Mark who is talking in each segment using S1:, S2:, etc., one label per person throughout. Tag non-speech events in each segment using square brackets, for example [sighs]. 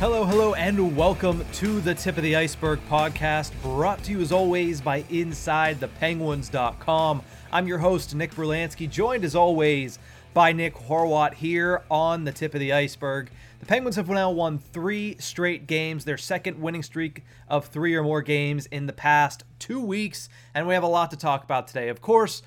S1: Hello, hello, and welcome to the Tip of the Iceberg podcast, brought to you as always by InsideThePenguins.com. I'm your host, Nick Brulansky, joined as always by Nick Horwat here on the Tip of the Iceberg. The Penguins have now won three straight games, their second winning streak of three or more games in the past two weeks, and we have a lot to talk about today. Of course,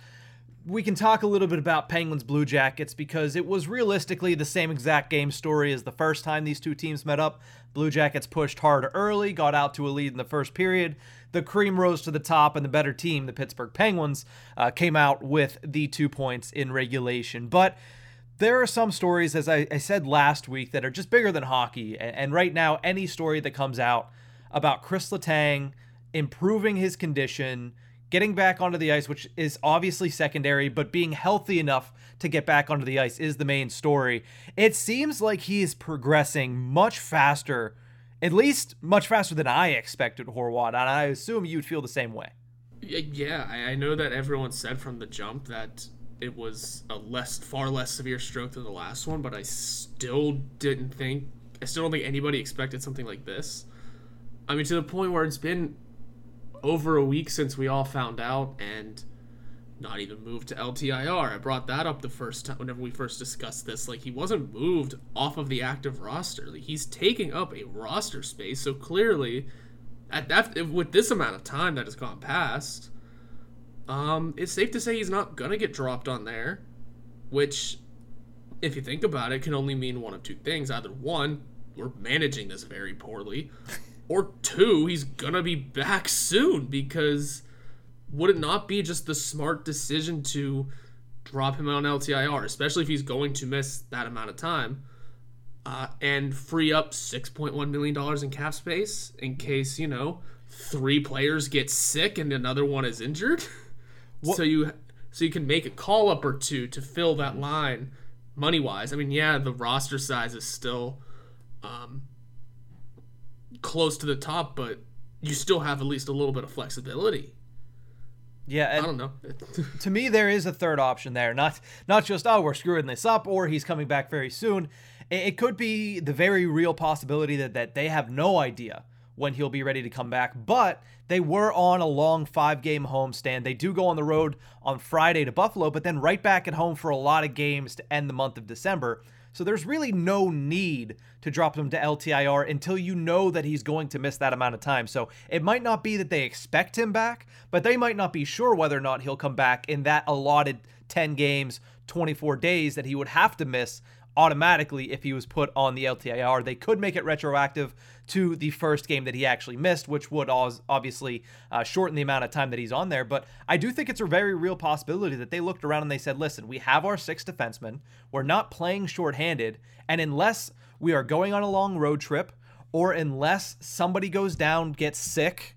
S1: we can talk a little bit about Penguins Blue Jackets because it was realistically the same exact game story as the first time these two teams met up. Blue Jackets pushed hard early, got out to a lead in the first period. The cream rose to the top, and the better team, the Pittsburgh Penguins, uh, came out with the two points in regulation. But there are some stories, as I, I said last week, that are just bigger than hockey. And, and right now, any story that comes out about Chris Letang improving his condition, getting back onto the ice, which is obviously secondary, but being healthy enough to get back onto the ice is the main story. It seems like he is progressing much faster, at least much faster than I expected, Horwat, and I assume you'd feel the same way.
S2: Yeah, I know that everyone said from the jump that it was a less, far less severe stroke than the last one, but I still didn't think, I still don't think anybody expected something like this. I mean, to the point where it's been over a week since we all found out and not even moved to LTIR. I brought that up the first time whenever we first discussed this. Like he wasn't moved off of the active roster. Like he's taking up a roster space. So clearly, at that with this amount of time that has gone past, um, it's safe to say he's not gonna get dropped on there. Which, if you think about it, can only mean one of two things. Either one, we're managing this very poorly, or two, he's gonna be back soon because would it not be just the smart decision to drop him on LTIR, especially if he's going to miss that amount of time, uh, and free up $6.1 million in cap space in case, you know, three players get sick and another one is injured? [laughs] so you so you can make a call up or two to fill that line money wise. I mean, yeah, the roster size is still um, close to the top, but you still have at least a little bit of flexibility.
S1: Yeah,
S2: I don't know. [laughs]
S1: to me, there is a third option there. Not not just oh we're screwing this up or he's coming back very soon. It, it could be the very real possibility that that they have no idea when he'll be ready to come back. But they were on a long five game homestand. They do go on the road on Friday to Buffalo, but then right back at home for a lot of games to end the month of December. So there's really no need to drop him to LTIR until you know that he's going to miss that amount of time. So it might not be that they expect him back, but they might not be sure whether or not he'll come back in that allotted 10 games, 24 days that he would have to miss automatically if he was put on the LTIR. They could make it retroactive to the first game that he actually missed, which would obviously uh, shorten the amount of time that he's on there. But I do think it's a very real possibility that they looked around and they said, listen, we have our six defensemen. We're not playing shorthanded. And unless we are going on a long road trip or unless somebody goes down, gets sick,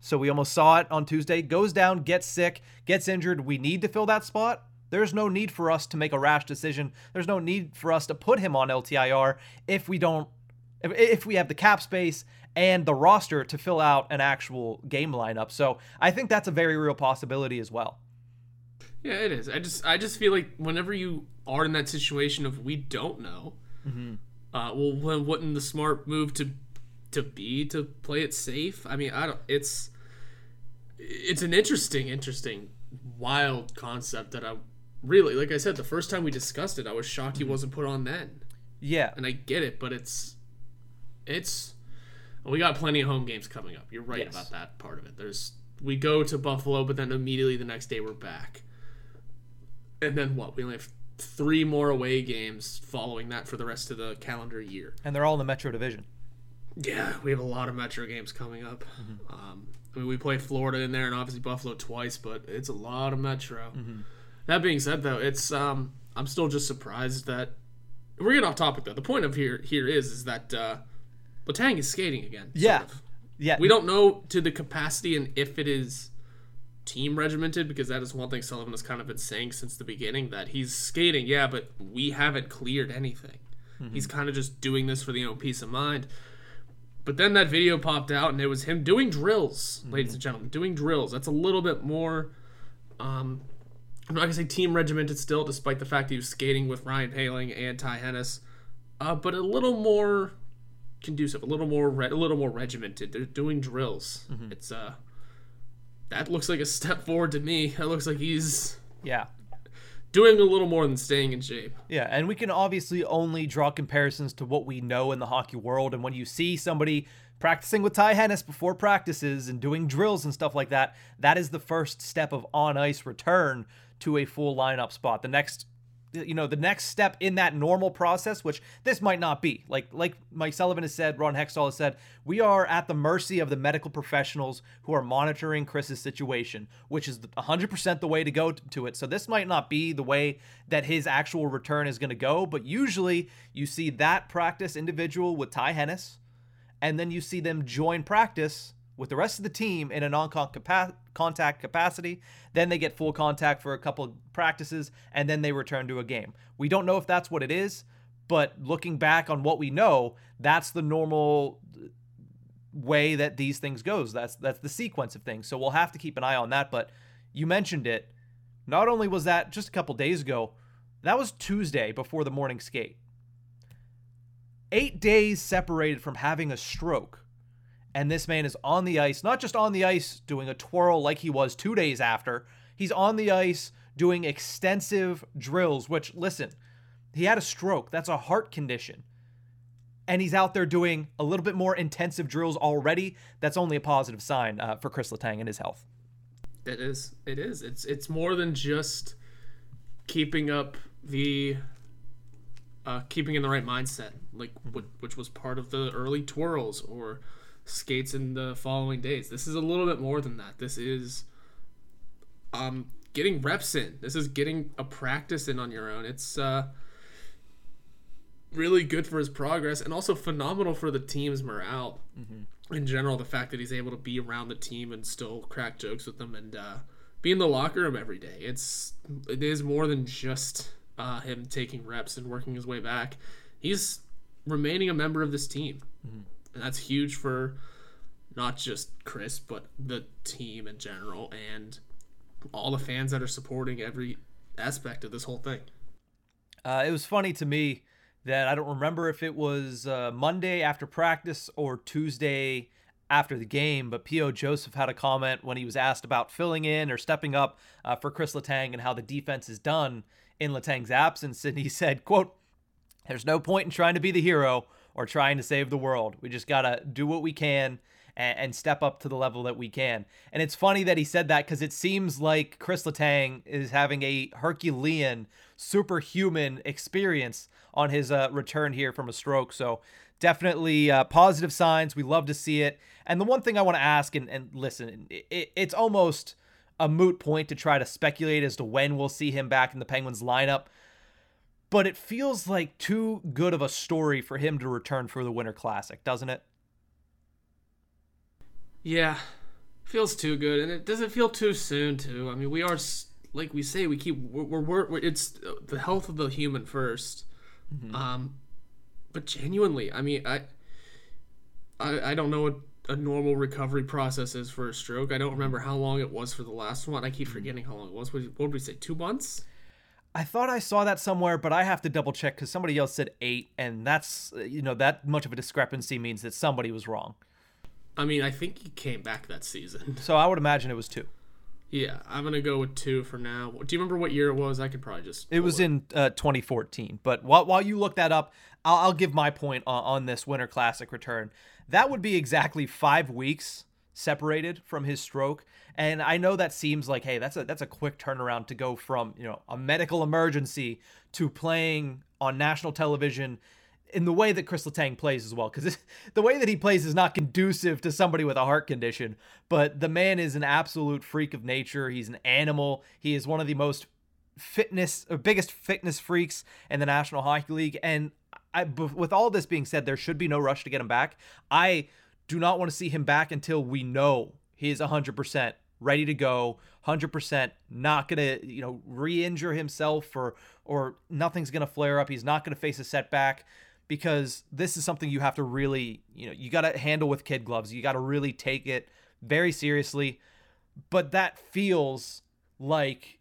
S1: so we almost saw it on Tuesday, goes down, gets sick, gets injured, we need to fill that spot there's no need for us to make a rash decision. There's no need for us to put him on LTIR if we don't if, if we have the cap space and the roster to fill out an actual game lineup. So, I think that's a very real possibility as well.
S2: Yeah, it is. I just I just feel like whenever you are in that situation of we don't know, mm-hmm. uh, well, wouldn't the smart move to to be to play it safe. I mean, I don't. It's it's an interesting, interesting, wild concept that I really, like I said, the first time we discussed it, I was shocked he wasn't put on then.
S1: Yeah.
S2: And I get it, but it's it's we got plenty of home games coming up. You're right
S1: Yes.
S2: about that part of it. There's we go to Buffalo, but then immediately the next day we're back. And then what? We only have three more away games following that for the rest of the calendar year.
S1: And they're all in the Metro Division.
S2: Yeah, we have a lot of Metro games coming up.
S1: Mm-hmm.
S2: Um, I mean, we play Florida in there and obviously Buffalo twice, but it's a lot of Metro.
S1: Mm-hmm.
S2: That being said, though, it's um, I'm still just surprised that we're getting off topic. Though the point of here here is is that uh, Letang is skating again. sort
S1: Yeah.
S2: of.
S1: Yeah.
S2: we don't know to the capacity and if it is team regimented because that is one thing Sullivan has kind of been saying since the beginning that he's skating, yeah, but we haven't cleared anything. He's kind of just doing this for the own peace of mind. But then that video popped out and it was him doing drills, ladies and gentlemen, doing drills. That's a little bit more um I'm not gonna say team regimented still, despite the fact that he was skating with Ryan Poehling and Ty Hennes, uh, but a little more conducive, a little more re- a little more regimented. They're doing drills. It's uh that looks like a step forward to me. That looks like he's
S1: Yeah.
S2: doing a little more than staying in shape.
S1: Yeah, and we can obviously only draw comparisons to what we know in the hockey world. And when you see somebody practicing with Ty Hennes before practices and doing drills and stuff like that, that is the first step of on ice return to a full lineup spot. The next you know the next step in that normal process which this might not be. Like like mike sullivan has said ron hextall has said we are at the mercy of the medical professionals who are monitoring chris's situation which is 100% the way to go to it. So this might not be the way that his actual return is going to go but usually you see that practice individual with ty hennes and then you see them join practice with the rest of the team in a non-contact capacity. Then they get full contact for a couple practices, and then they return to a game. We don't know if that's what it is, but looking back on what we know, that's the normal way that these things goes. That's that's the sequence of things. So we'll have to keep an eye on that. But you mentioned it. Not only was that just a couple days ago, that was Tuesday before the morning skate. Eight days separated from having a stroke and this man is on the ice, not just on the ice doing a twirl like he was two days after, he's on the ice doing extensive drills, which, listen, he had a stroke. That's a heart condition. And he's out there doing a little bit more intensive drills already. That's only a positive sign uh, for Chris Letang and his health.
S2: It is. It is. It's it's more than just keeping up the uh, keeping in the right mindset, like which was part of the early twirls or skates in the following days. This is a little bit more than that. This is um getting reps in. This is getting a practice in on your own. It's uh really good for his progress and also phenomenal for the team's morale in general. The fact that he's able to be around the team and still crack jokes with them and uh, be in the locker room every day. It's it is more than just uh, him taking reps and working his way back. He's remaining a member of this team, and that's huge for not just Chris but the team in general and all the fans that are supporting every aspect of this whole thing.
S1: Uh, it was funny to me that I don't remember if it was uh, Monday after practice or Tuesday after the game, but P.O. Joseph had a comment when he was asked about filling in or stepping up uh, for Chris Letang and how the defense is done in Letang's absence. And he [laughs] said, quote, there's no point in trying to be the hero or trying to save the world. We just got to do what we can and, and step up to the level that we can. And it's funny that he said that because it seems like Chris Letang is having a Herculean, superhuman experience on his uh, return here from a stroke. So definitely uh, positive signs. We love to see it. And the one thing I want to ask, and, and listen, it, it's almost a moot point to try to speculate as to when we'll see him back in the Penguins lineup but it feels like too good of a story for him to return for the Winter Classic, doesn't it?
S2: Yeah, feels too good, and it doesn't feel too soon too. I mean, we are like we say, we keep we're, we're, we're it's uh, the health of the human 1st mm-hmm. Um, but genuinely, I mean, I I, I don't know what a normal recovery process is for a stroke. I don't remember how long it was for the last one. I keep mm-hmm. forgetting how long it was. What did we say? Two months?
S1: I thought I saw that somewhere, but I have to double check because somebody else said eight, and that's you know that much of a discrepancy means that somebody was wrong.
S2: I mean, I think he came back that season.
S1: So I would imagine it was two.
S2: Yeah, I'm gonna go with two for now. Do you remember what year it was? I could probably just.
S1: It was in uh, 2014. But while, while you look that up, I'll, I'll give my point on, on this Winter Classic return. That would be exactly five weeks separated from his stroke. And I know that seems like, hey, that's a that's a quick turnaround to go from you know a medical emergency to playing on national television in the way that Chris Letang plays as well, because [laughs] the way that he plays is not conducive to somebody with a heart condition. But the man is an absolute freak of nature. He's an animal. He is one of the most fitness, or biggest fitness freaks in the National Hockey League. And I, with all this being said, there should be no rush to get him back. I do not want to see him back until we know he is 100% ready to go, 100% not going to, you know, re-injure himself or or nothing's going to flare up. He's not going to face a setback because this is something you have to really, you know, you got to handle with kid gloves. You got to really take it very seriously. But that feels like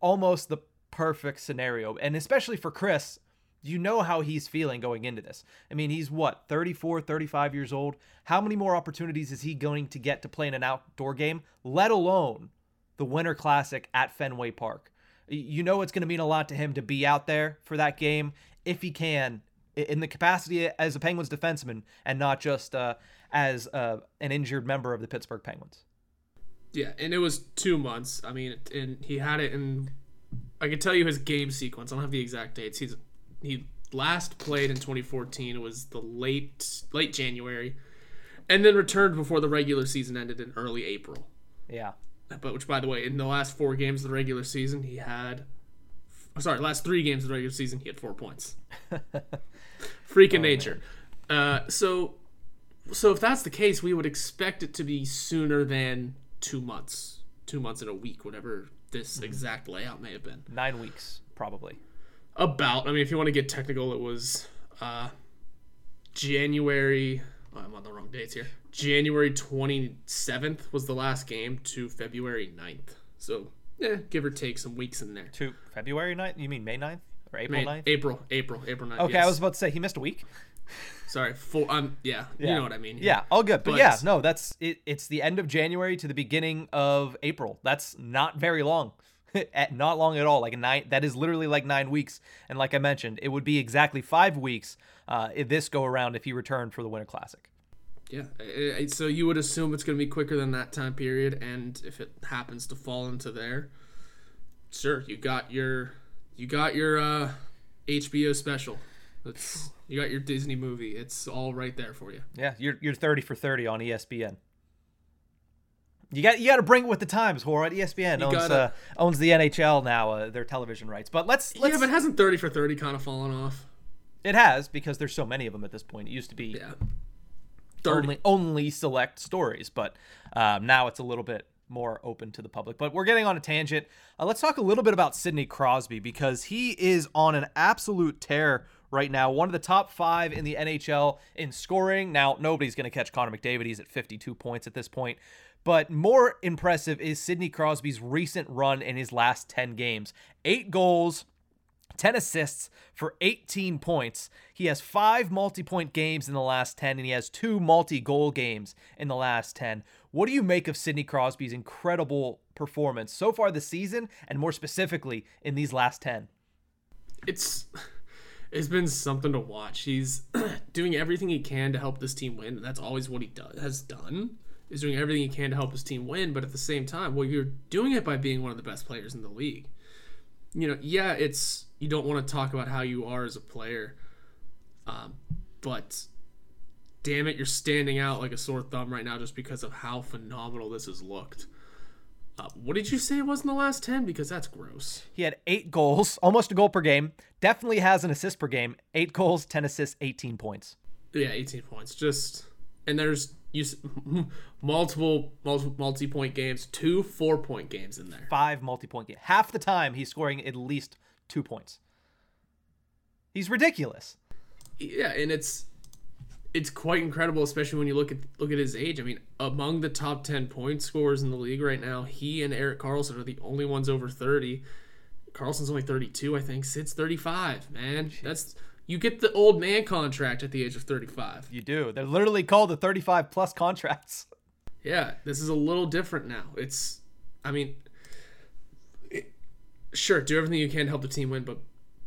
S1: almost the perfect scenario. And especially for Chris, you know how he's feeling going into this. I mean, he's what, 34, 35 years old? How many more opportunities is he going to get to play in an outdoor game, let alone the Winter Classic at Fenway Park? You know it's going to mean a lot to him to be out there for that game if he can in the capacity as a Penguins defenseman and not just uh, as uh, an injured member of the Pittsburgh Penguins.
S2: Yeah, and it was two months. I mean, and he had it in. I can tell you his game sequence. I don't have the exact dates. He's he last played in 2014. It was the late late January, and then returned before the regular season ended in early April.
S1: Yeah.
S2: But which, by the way, in the last four games of the regular season, he had. Sorry, last three games of the regular season, he had four points. [laughs] Freaking oh, nature. Uh, so, so if that's the case, we would expect it to be sooner than two months, two months in a week, whatever this mm-hmm. exact layout may have been.
S1: Nine weeks, probably.
S2: About. I mean, if you want to get technical, it was uh, January. Oh, I'm on the wrong dates here. January 27th was the last game to February 9th. So, yeah, give or take some weeks in there.
S1: To February 9th? You mean May 9th? or April May, 9th?
S2: April, April, April 9th.
S1: Okay, yes. I was about to say he missed a week.
S2: Sorry, for um, yeah, yeah, you know what I mean.
S1: Yeah, yeah all good. But, but, yeah, no, that's it. It's the end of January to the beginning of April. That's not very long. [laughs] not long at all. Like nine. That is literally like nine weeks. And like I mentioned, it would be exactly five weeks uh, if this go around if he returned for the Winter Classic.
S2: Yeah, so you would assume it's going to be quicker than that time period, and if it happens to fall into there, sure, you got your you got your uh, HBO special. It's you got your Disney movie. It's all right there for you.
S1: Yeah, you're you're thirty for thirty on ESPN. You got you got to bring it with the times, Horror. ESPN owns gotta, uh, owns the NHL now, uh, their television rights. But let's, let's
S2: yeah, but hasn't thirty for thirty kind of fallen off?
S1: It has because there's so many of them at this point. It used to be yeah. only only select stories, but um, now it's a little bit more open to the public. But we're getting on a tangent. Uh, let's talk a little bit about Sidney Crosby because he is on an absolute tear right now. One of the top five in the NHL in scoring. Now, nobody's going to catch Connor McDavid. He's at 52 points at this point. But more impressive is Sidney Crosby's recent run in his last 10 games. Eight goals, 10 assists for 18 points. He has five multi point games in the last 10, and he has two multi goal games in the last 10. What do you make of Sidney Crosby's incredible performance so far this season, and more specifically in these last 10?
S2: It's. [laughs] It's been something to watch. He's [clears throat] doing everything he can to help this team win. That's always what he does has done. Is doing everything he can to help his team win, but at the same time, well, you're doing it by being one of the best players in the league. You know, yeah, it's you don't want to talk about how you are as a player, um, but damn it, you're standing out like a sore thumb right now just because of how phenomenal this has looked. Uh, what did you say it was in the last 10? Because that's gross.
S1: He had eight goals, almost a goal per game. Definitely has an assist per game. Eight goals, 10 assists, 18 points.
S2: Yeah, 18 points. Just, and there's you, [laughs] multiple, multiple multi point games, two four point games in there.
S1: Five multi point games. Half the time he's scoring at least two points. He's ridiculous.
S2: Yeah, and it's it's quite incredible, especially when you look at look at his age. I mean, among the top ten point scorers in the league right now, he and Erik Karlsson are the only ones over thirty. Karlsson's only 32, I think. Sid's 35, man. That's you get the old man contract at the age of 35.
S1: You do. They're literally called the 35 plus contracts.
S2: Yeah, this is a little different now. It's, I mean, it, sure, do everything you can to help the team win, but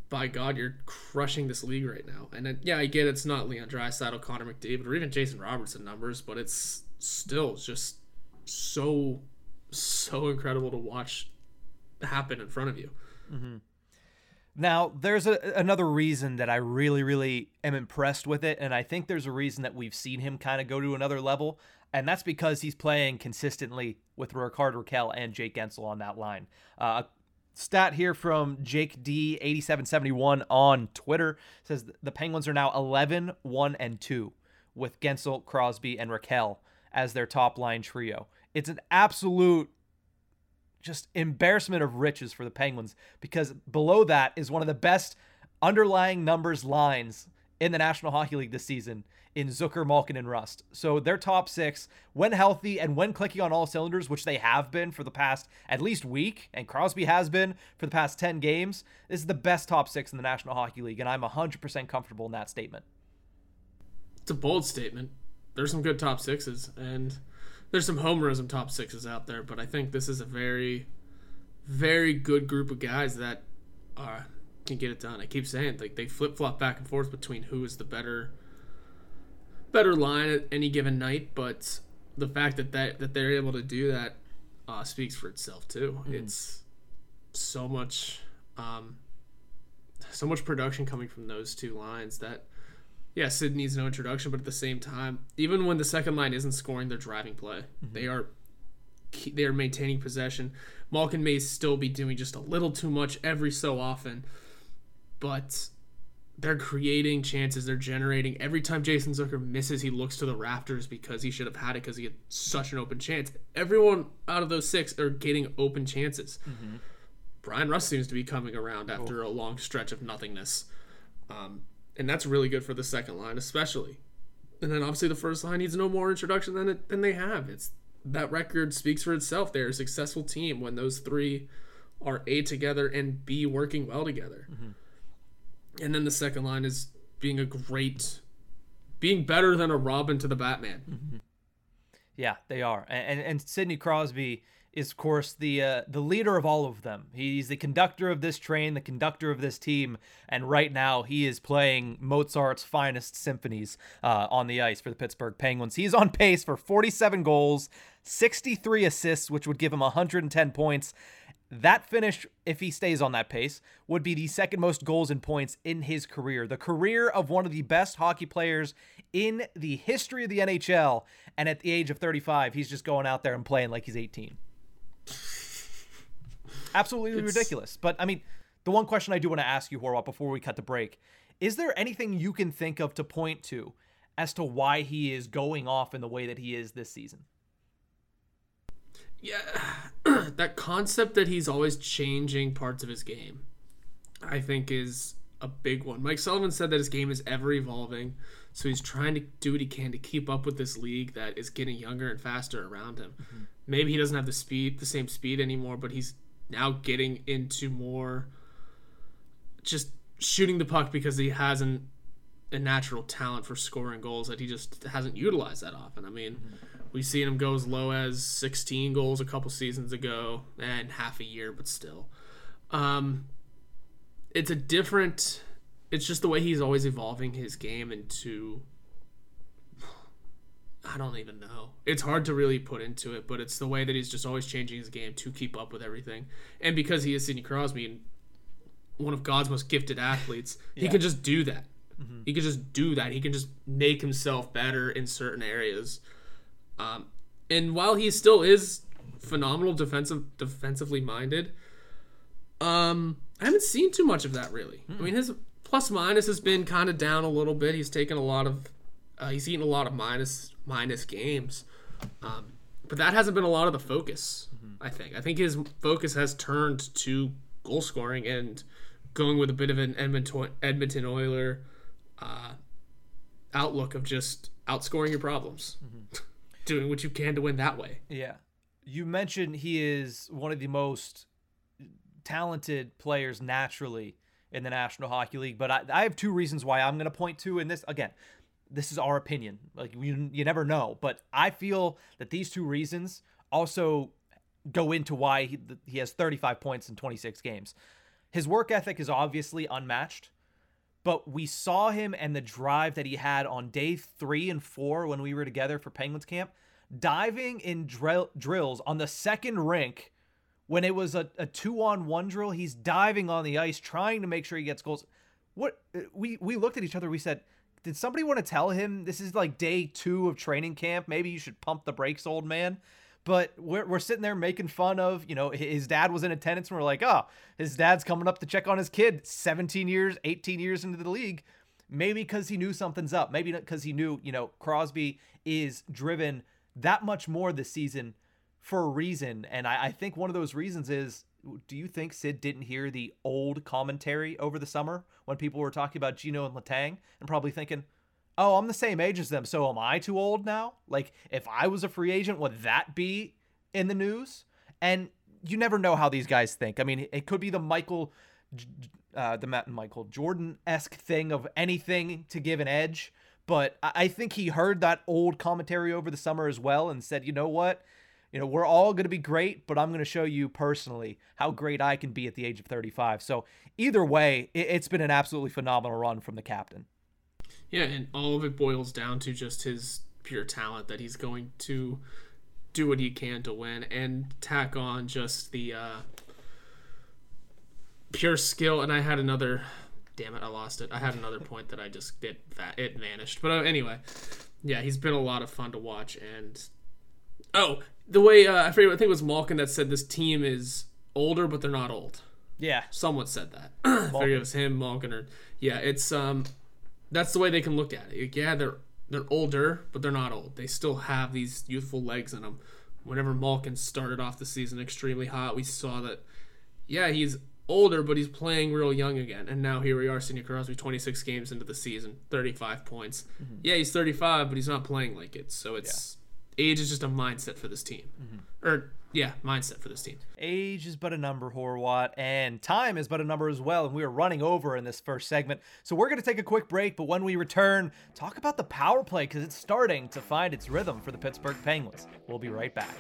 S2: by God, you're crushing this league right now. And then, yeah, I get it's not Leon Draisaitl, Connor McDavid, or even Jason Robertson numbers, but it's still just so, so incredible to watch happen in front of you.
S1: Mm-hmm. Now, there's a, another reason that I really, really am impressed with it, and I think there's a reason that we've seen him kind of go to another level, and that's because he's playing consistently with Rickard Rakell and Jake Guentzel on that line. Uh, stat here from Jake D8771 on Twitter says the Penguins are now 11, 1, and 2 with Guentzel, Crosby, and Raquel as their top line trio. It's an absolute just embarrassment of riches for the Penguins because below that is one of the best underlying numbers lines in the National Hockey League this season in Zucker, Malkin, and Rust. So their top six, when healthy and when clicking on all cylinders, which they have been for the past at least week, and Crosby has been for the past 10 games, this is the best top six in the National Hockey League, and I'm 100% comfortable in that statement.
S2: It's a bold statement. There's some good top sixes, and there's some homerism top sixes out there, but I think this is a very, very good group of guys that uh, can get it done. I keep saying like they flip flop back and forth between who is the better, better line at any given night, but the fact that that, that they're able to do that uh, speaks for itself too. Mm-hmm. It's so much, um, so much production coming from those two lines that yeah, Sid needs no introduction, but at the same time, even when the second line isn't scoring, they're driving play. Mm-hmm. They are they are maintaining possession. Malkin may still be doing just a little too much every so often, but they're creating chances. They're generating. Every time Jason Zucker misses, he looks to the rafters because he should have had it because he had such an open chance. Everyone out of those six are getting open chances. Mm-hmm. Bryan Rust seems to be coming around after oh. a long stretch of nothingness. Um, and that's really good for the second line, especially. And then obviously the first line needs no more introduction than it, than they have. It's that record speaks for itself. They're a successful team when those three are a together and b working well together. Mm-hmm. And then the second line is being a great, being better than a Robin to the Batman.
S1: Mm-hmm. Yeah, they are. And, and and Sidney Crosby is of course the uh, the leader of all of them. He's the conductor of this train, the conductor of this team, and right now he is playing Mozart's finest symphonies uh, on the ice for the Pittsburgh Penguins. He's on pace for 47 goals, 63 assists, which would give him 110 points. That finish, if he stays on that pace, would be the second most goals and points in his career. The career of one of the best hockey players in the history of the NHL. And at the age of 35, he's just going out there and playing like he's 18. Absolutely it's... ridiculous. But I mean, the one question I do want to ask you, Horwat, before we cut the break, is there anything you can think of to point to as to why he is going off in the way that he is this season?
S2: Yeah, [clears throat] that concept that he's always changing parts of his game, I think is a big one. Mike Sullivan said that his game is ever evolving, so he's trying to do what he can to keep up with this league that is getting younger and faster around him. Mm-hmm. Maybe he doesn't have the speed, the same speed anymore, but he's now getting into more just shooting the puck because he hasn't a natural talent for scoring goals that he just hasn't utilized that often. I mean, mm-hmm. we've seen him go as low as 16 goals a couple seasons ago and half a year, but still. Um, it's a different. It's just the way he's always evolving his game into I don't even know. It's hard to really put into it, but it's the way that he's just always changing his game to keep up with everything. And because he is Sidney Crosby and one of God's most gifted athletes, yeah. he can just do that. Mm-hmm. He can just do that. He can just make himself better in certain areas. Um, and while he still is phenomenal defensive defensively minded, um, I haven't seen too much of that really. Mm. I mean, his plus minus has been kind of down a little bit. He's taken a lot of uh, he's eaten a lot of minus minus games, um, but that hasn't been a lot of the focus. Mm-hmm. I think. I think his focus has turned to goal scoring and going with a bit of an Edmonton Edmonton Oiler uh, outlook of just outscoring your problems, mm-hmm. [laughs] doing what you can to win that way.
S1: Yeah, you mentioned he is one of the most talented players naturally in the National Hockey League, but I, I have two reasons why I'm going to point to in this. Again, this is our opinion. Like you, you never know, but I feel that these two reasons also go into why he, he has 35 points in 26 games. His work ethic is obviously unmatched, but we saw him and the drive that he had on day three and four when we were together for Penguins camp, diving in drill, drills on the second rink when it was a, a two on one drill. He's diving on the ice, trying to make sure he gets goals. What we we looked at each other, we said, did somebody want to tell him this is like day two of training camp? Maybe you should pump the brakes, old man but we're, we're sitting there making fun of you know his dad was in attendance and we're like oh his dad's coming up to check on his kid 17 years 18 years into the league maybe because he knew something's up maybe because he knew you know crosby is driven that much more this season for a reason and I, I think one of those reasons is do you think sid didn't hear the old commentary over the summer when people were talking about gino and Letang and probably thinking oh, I'm the same age as them, so am I too old now? Like, if I was a free agent, would that be in the news? And you never know how these guys think. I mean, it could be the Michael, uh, the Matt and Michael Jordan esque thing of anything to give an edge. But I think he heard that old commentary over the summer as well and said, you know what? You know, we're all going to be great, but I'm going to show you personally how great I can be at the age of 35. So, either way, it's been an absolutely phenomenal run from the captain.
S2: Yeah, and all of it boils down to just his pure talent that he's going to do what he can to win and tack on just the uh, pure skill. And I had another, damn it, I lost it. I had another point that I just that it vanished. But uh, anyway, yeah, he's been a lot of fun to watch. And oh, the way uh, I forget, I think it was Malkin that said this team is older, but they're not old.
S1: Yeah,
S2: someone said that. [clears throat] I forget it was him, Malkin, or yeah, it's um that's the way they can look at it. Yeah, they're they're older, but they're not old. They still have these youthful legs in them. Whenever Malkin started off the season extremely hot, we saw that. Yeah, he's older, but he's playing real young again. And now here we are, Sidney Crosby, 26 games into the season, 35 points. Mm-hmm. Yeah, he's 35, but he's not playing like it. So it's. Age is just a mindset for this team, mm-hmm. or yeah, mindset for this team.
S1: Age is but a number, Horwat, and time is but a number as well. And we are running over in this first segment. So we're going to take a quick break, but when we return, talk about the power play because it's starting to find its rhythm for the Pittsburgh Penguins. We'll be right back.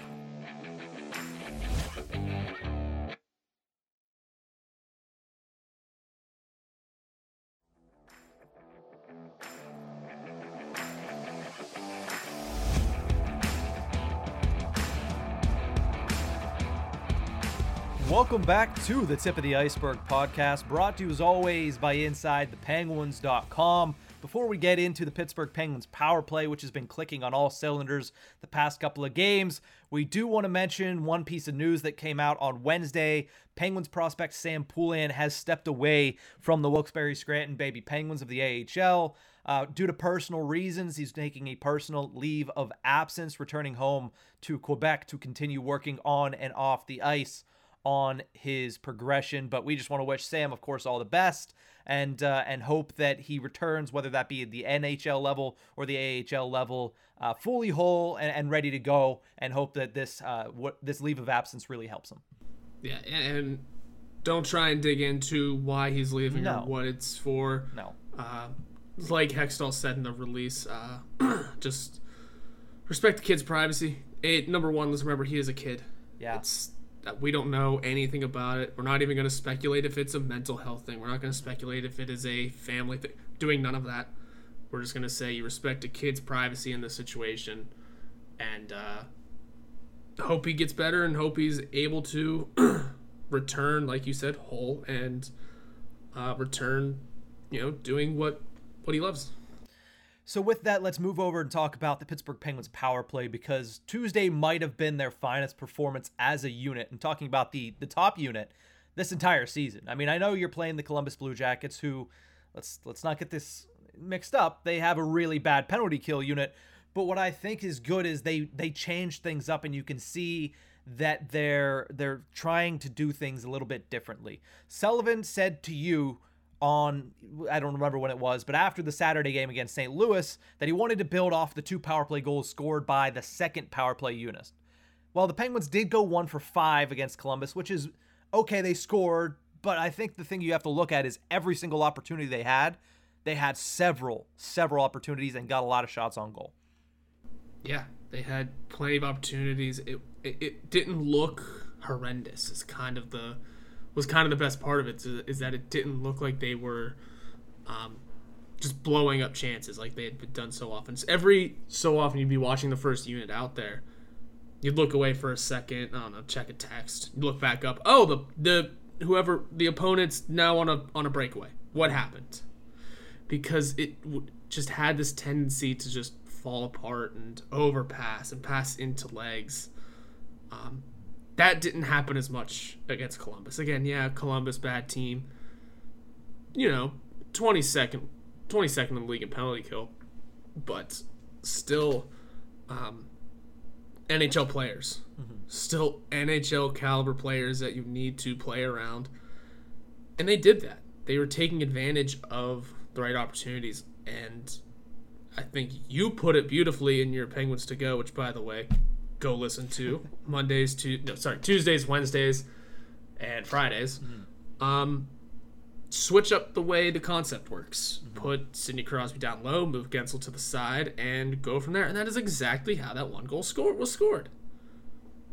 S1: Welcome back to the Tip of the Iceberg podcast, brought to you as always by InsideThePenguins.com. Before we get into the Pittsburgh Penguins power play, which has been clicking on all cylinders the past couple of games, we do want to mention one piece of news that came out on Wednesday. Penguins prospect Sam Poulin has stepped away from the Wilkes-Barre Scranton Baby Penguins of the AHL. Uh, due to personal reasons, he's taking a personal leave of absence, returning home to Quebec to continue working on and off the ice on his progression. But we just want to wish Sam, of course, all the best and uh, and hope that he returns, whether that be at the NHL level or the AHL level, uh, fully whole and, and, ready to go. And hope that this uh, what this leave of absence really helps him.
S2: Yeah, and don't try and dig into why he's leaving
S1: no.
S2: or what it's for.
S1: No.
S2: Uh, like Hextall said in the release, uh, [clears throat] just respect the kid's privacy. It, number one, let's remember he is a kid.
S1: Yeah.
S2: It's we don't know anything about it. We're not even going to speculate if it's a mental health thing. We're not going to speculate if it is a family thing. Doing none of that. We're just going to say you respect a kid's privacy in this situation and uh, hope he gets better and hope he's able to [clears throat] return, like you said, whole and uh, return, you know, doing what what he loves.
S1: So, with that, let's move over and talk about the Pittsburgh Penguins power play because Tuesday might have been their finest performance as a unit. And talking about the the top unit this entire season. I mean, I know you're playing the Columbus Blue Jackets, who let's let's not get this mixed up. They have a really bad penalty kill unit, but what I think is good is they they change things up, and you can see that they're they're trying to do things a little bit differently. Sullivan said to you on I don't remember when it was, but after the Saturday game against St. Louis, that he wanted to build off the two power play goals scored by the second power play unit. Well, the Penguins did go one for five against Columbus, which is okay, they scored, but I think the thing you have to look at is every single opportunity they had, they had several, several opportunities and got a lot of shots on goal.
S2: Yeah, they had plenty of opportunities. It it, it didn't look horrendous. It's kind of the was kind of the best part of it is, that it didn't look like they were um, just blowing up chances like they had done so often. So every so often you'd be watching the first unit out there. You'd look away for a second, I don't know, check a text. You look back up. Oh, the the whoever the opponent's now on a on a breakaway. What happened? Because it w- just had this tendency to just fall apart and overpass and pass into legs. Um, that didn't happen as much against Columbus. Again, yeah, Columbus bad team. You know, 22nd 22nd in the league in penalty kill, but still um, NHL players. Mm-hmm. Still NHL caliber players that you need to play around. And they did that. They were taking advantage of the right opportunities and I think you put it beautifully in your Penguins to go, which by the way, go listen to [laughs] Mondays to no sorry Tuesdays, Wednesdays, and Fridays. Mm-hmm. Um, switch up the way the concept works. Mm-hmm. Put Sidney Crosby down low, move Guentzel to the side, and go from there. And that is exactly how that one goal score was scored.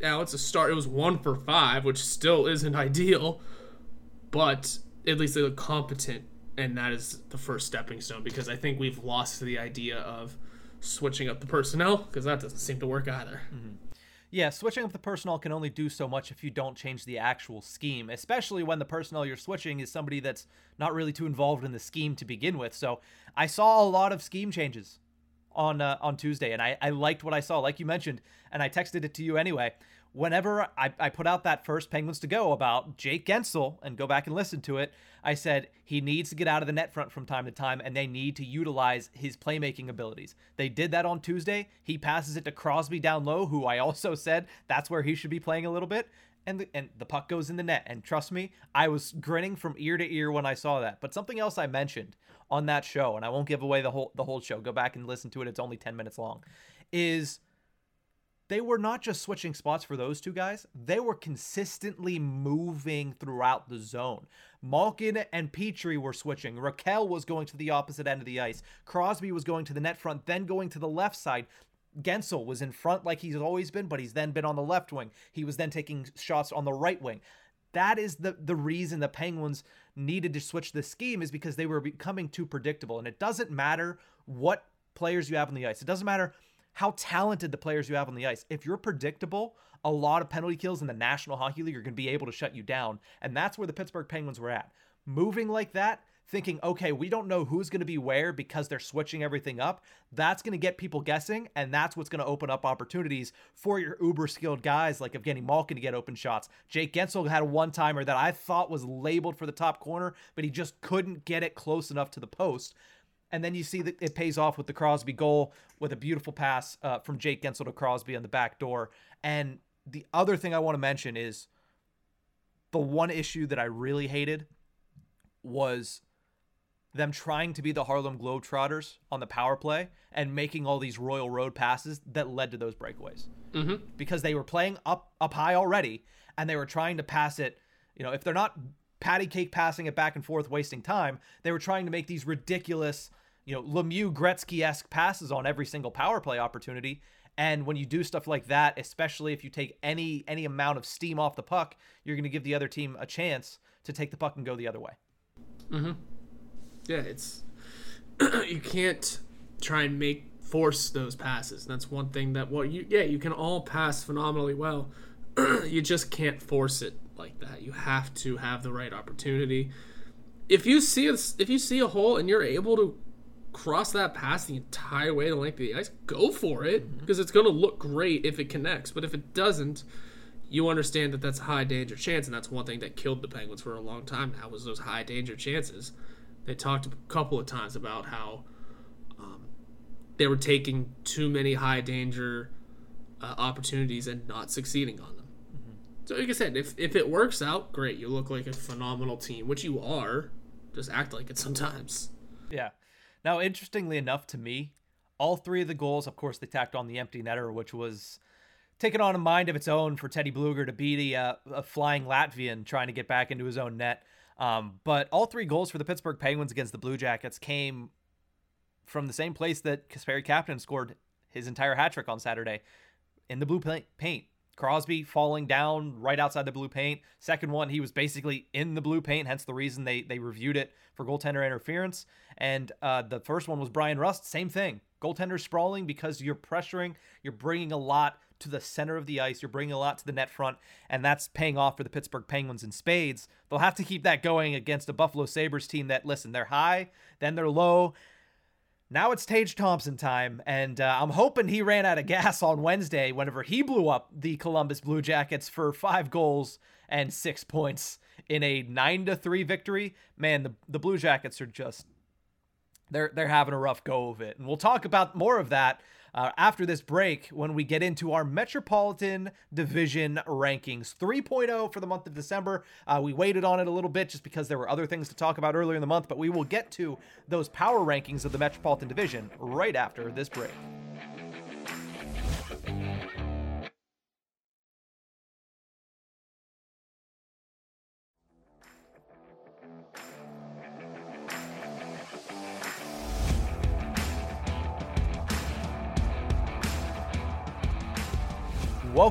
S2: Now it's a start. It was one for five, which still isn't [laughs] ideal, but at least they look competent, and that is the first stepping stone. Because I think we've lost the idea of switching up the personnel because that doesn't seem to work either. Mm-hmm.
S1: Yeah, switching up the personnel can only do so much if you don't change the actual scheme, especially when the personnel you're switching is somebody that's not really too involved in the scheme to begin with. So I saw a lot of scheme changes on uh, on Tuesday, and I, I liked what I saw, like you mentioned, and I texted it to you anyway whenever I, I put out that first Penguins to go about Jake Guentzel and go back and listen to it, I said he needs to get out of the net front from time to time and they need to utilize his playmaking abilities. They did that on Tuesday. He passes it to Crosby down low, who I also said that's where he should be playing a little bit. And the, and the puck goes in the net. And trust me, I was grinning from ear to ear when I saw that. But something else I mentioned on that show, and I won't give away the whole the whole show. Go back and listen to it. It's only 10 minutes long. Is they were not just switching spots for those two guys, they were consistently moving throughout the zone. Malkin and Petry were switching. Rakell was going to the opposite end of the ice. Crosby was going to the net front, then going to the left side. Guentzel was in front like he's always been, but he's then been on the left wing. He was then taking shots on the right wing. That is the the reason the Penguins needed to switch the scheme is because they were becoming too predictable. And it doesn't matter what players you have on the ice. It doesn't matter how talented the players you have on the ice. If you're predictable, a lot of penalty kills in the National Hockey League are going to be able to shut you down. And that's where the Pittsburgh Penguins were at. Moving like that, thinking, okay, we don't know who's going to be where because they're switching everything up. That's going to get people guessing, and that's what's going to open up opportunities for your uber skilled guys like Evgeny Malkin to get open shots. Jake Guentzel had a one timer that I thought was labeled for the top corner, but he just couldn't get it close enough to the post. And then you see that it pays off with the Crosby goal with a beautiful pass uh, from Jake Guentzel to Crosby on the back door. And the other thing I want to mention is the one issue that I really hated was them trying to be the Harlem Globetrotters on the power play and making all these Royal Road passes that led to those breakaways. Mm-hmm. Because they were playing up up high already and they were trying to pass it. You know, if they're not patty cake passing it back and forth, wasting time. They were trying to make these ridiculous, you know, Lemieux Gretzky esque passes on every single power play opportunity. And when you do stuff like that, especially if you take any any amount of steam off the puck, you're going to give the other team a chance to take the puck and go the other way.
S2: Mm-hmm. Yeah, it's [clears throat] you can't try and make force those passes. That's one thing that well, you yeah, you can all pass phenomenally well. [clears throat] you just can't force it like that. You have to have the right opportunity. If you see a, if you see a hole and you're able to cross that pass the entire way the length of the ice, go for it because mm-hmm. it's going to look great if it connects. But if it doesn't, you understand that that's a high danger chance, and that's one thing that killed the Penguins for a long time. Now was those high danger chances. They talked a couple of times about how um, they were taking too many high danger uh, opportunities and not succeeding on them. So, like I said, if, if it works out, great. You look like a phenomenal team, which you are. Just act like it sometimes.
S1: Yeah. Now, interestingly enough to me, all three of the goals, of course, they tacked on the empty netter, which was taken on a mind of its own for Teddy Blueger to beat a, uh, a flying Latvian trying to get back into his own net. Um, but all three goals for the Pittsburgh Penguins against the Blue Jackets came from the same place that Kasperi Kapanen scored his entire hat trick on Saturday in the blue paint. Crosby falling down right outside the blue paint. Second one, he was basically in the blue paint, hence the reason they they reviewed it for goaltender interference. And uh, the first one was Bryan Rust, same thing. Goaltender sprawling because you're pressuring, you're bringing a lot to the center of the ice, you're bringing a lot to the net front, and that's paying off for the Pittsburgh Penguins in spades. They'll have to keep that going against a Buffalo Sabres team that, listen, they're high, then they're low, now it's Tage Thompson time, and uh, I'm hoping he ran out of gas on Wednesday whenever he blew up the Columbus Blue Jackets for five goals and six points in a nine to three victory. Man, the the Blue Jackets are just they're they're having a rough go of it, and we'll talk about more of that uh, after this break when we get into our Metropolitan Division rankings 3.0 for the month of December. Uh, we waited on it a little bit just because there were other things to talk about earlier in the month, but we will get to those power rankings of the Metropolitan Division right after this break.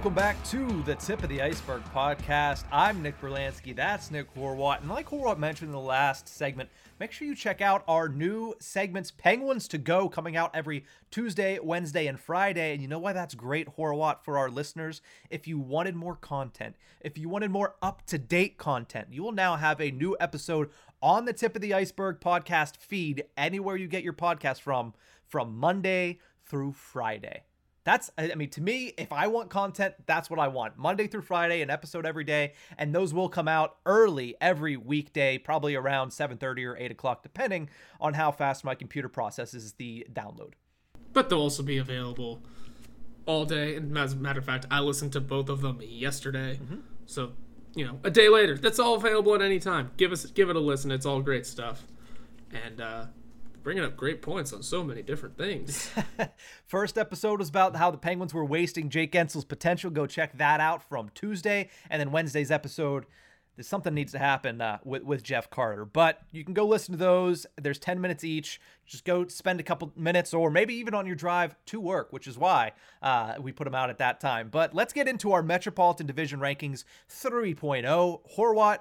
S1: Welcome back to the Tip of the Iceberg podcast. I'm Nick Berlansky. That's Nick Horwat. And like Horwat mentioned in the last segment, make sure you check out our new segments, Penguins to Go, coming out every Tuesday, Wednesday, and Friday. And you know why that's great, Horwat, for our listeners? If you wanted more content, if you wanted more up to date content, you will now have a new episode on the Tip of the Iceberg podcast feed anywhere you get your podcast from, from Monday through Friday. That's, I mean, to me, if I want content, that's what I want. Monday through Friday, an episode every day, and those will come out early every weekday, probably around 7:30 or 8 o'clock, depending on how fast my computer processes the download.
S2: But they'll also be available all day. And as a matter of fact, I listened to both of them yesterday, mm-hmm. so you know, a day later, that's all available at any time. Give us, give it a listen. It's all great stuff, and uh, bringing up great points on so many different things. [laughs]
S1: First episode was about how the Penguins were wasting Jake Guentzel's potential. Go check that out from Tuesday. And then Wednesday's episode, there's something needs to happen uh, with, with Jeff Carter. But you can go listen to those. There's 10 minutes each. Just go spend a couple minutes or maybe even on your drive to work, which is why uh, we put them out at that time. But let's get into our Metropolitan Division rankings 3.0. Horwat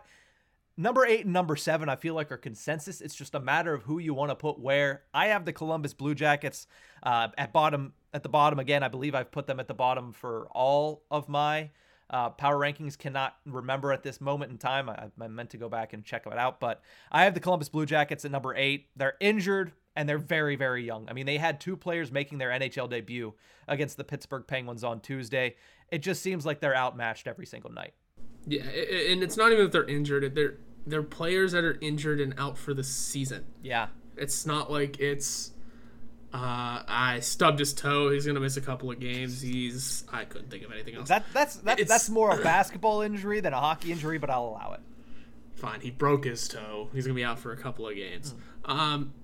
S1: Number eight and number seven, I feel like are consensus. It's just a matter of who you want to put where. I have the Columbus Blue Jackets uh, at bottom. At the bottom again, I believe I've put them at the bottom for all of my uh, power rankings. Cannot remember at this moment in time. I, I meant to go back and check it out, but I have the Columbus Blue Jackets at number eight. They're injured and they're very, very young. I mean, they had two players making their NHL debut against the Pittsburgh Penguins on Tuesday. It just seems like they're outmatched every single night.
S2: Yeah, and it's not even that they're injured. They're they're players that are injured and out for the season.
S1: Yeah.
S2: It's not like it's uh, I stubbed his toe. He's gonna miss a couple of games. He's I couldn't think of anything else.
S1: That that's that, that's more a [coughs] basketball injury than a hockey injury, but I'll allow it.
S2: Fine, he broke his toe. He's gonna be out for a couple of games. Mm. Um,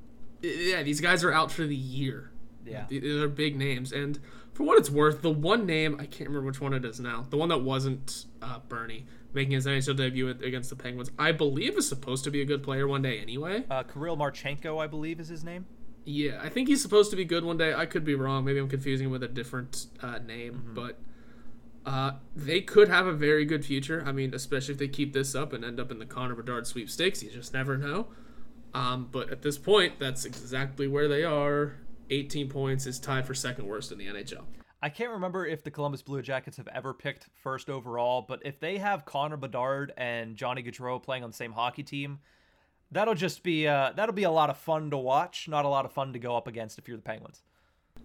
S2: yeah, these guys are out for the year.
S1: Yeah,
S2: they're big names, and for what it's worth, the one name I can't remember which one it is now. The one that wasn't uh, Bernie making his NHL debut against the Penguins, I believe is supposed to be a good player one day anyway.
S1: Uh, Kirill Marchenko, I believe, is his name.
S2: Yeah, I think he's supposed to be good one day. I could be wrong. Maybe I'm confusing him with a different uh, name, mm-hmm. but uh, they could have a very good future. I mean, especially if they keep this up and end up in the Connor Bedard sweepstakes. You just never know. Um, but at this point, that's exactly where they are. 18 points is tied for second worst in the NHL.
S1: I can't remember if the Columbus Blue Jackets have ever picked first overall, but if they have Connor Bedard and Johnny Gaudreau playing on the same hockey team, that'll just be uh, that'll be a lot of fun to watch. Not a lot of fun to go up against if you're the Penguins.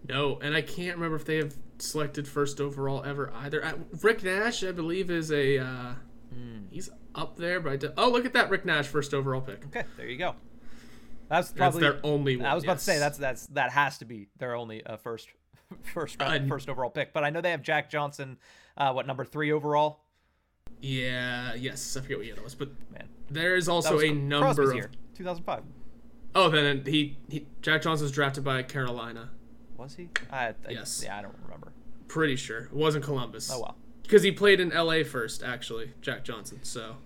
S2: No, and I can't remember if they have selected first overall ever either. Uh, Rick Nash, I believe, is a uh, mm. he's up there, but oh, look at that Rick Nash first overall pick.
S1: Okay, there you go. That's probably
S2: that's their only. One,
S1: I was about yes. to say that's that's that has to be their only uh, first [laughs] first round, first overall pick. But I know they have Jack Johnson, uh, what number three overall?
S2: Yeah. Yes, I forget what year that was, but man, there is also a number Crosby's of
S1: 2005.
S2: Oh, then he, he Jack Johnson was drafted by Carolina.
S1: Was he? I, I,
S2: yes.
S1: Yeah, I don't remember.
S2: Pretty sure it wasn't Columbus.
S1: Oh well.
S2: Because he played in L.A. first, actually, Jack Johnson. So,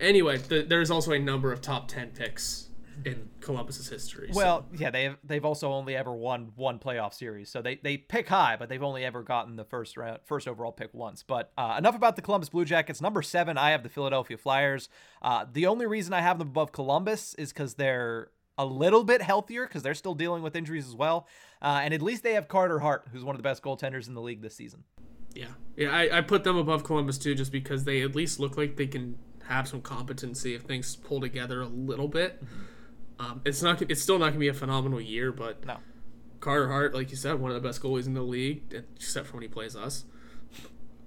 S2: anyway, th- there's also a number of top ten picks in Columbus's history. so-
S1: Well, yeah, they've they've also only ever won one playoff series, so they they pick high, but they've only ever gotten the first round first overall pick once. But uh, enough about the Columbus Blue Jackets. Number seven, I have the Philadelphia Flyers. Uh, the only reason I have them above Columbus is because they're a little bit healthier because they're still dealing with injuries as well, uh, and at least they have Carter Hart, who's one of the best goaltenders in the league this season.
S2: Yeah, yeah, I, I put them above Columbus too, just because they at least look like they can have some competency if things pull together a little bit. Um, it's not, it's still not gonna be a phenomenal year, but
S1: No.
S2: Carter Hart, like you said, one of the best goalies in the league, except for when he plays us.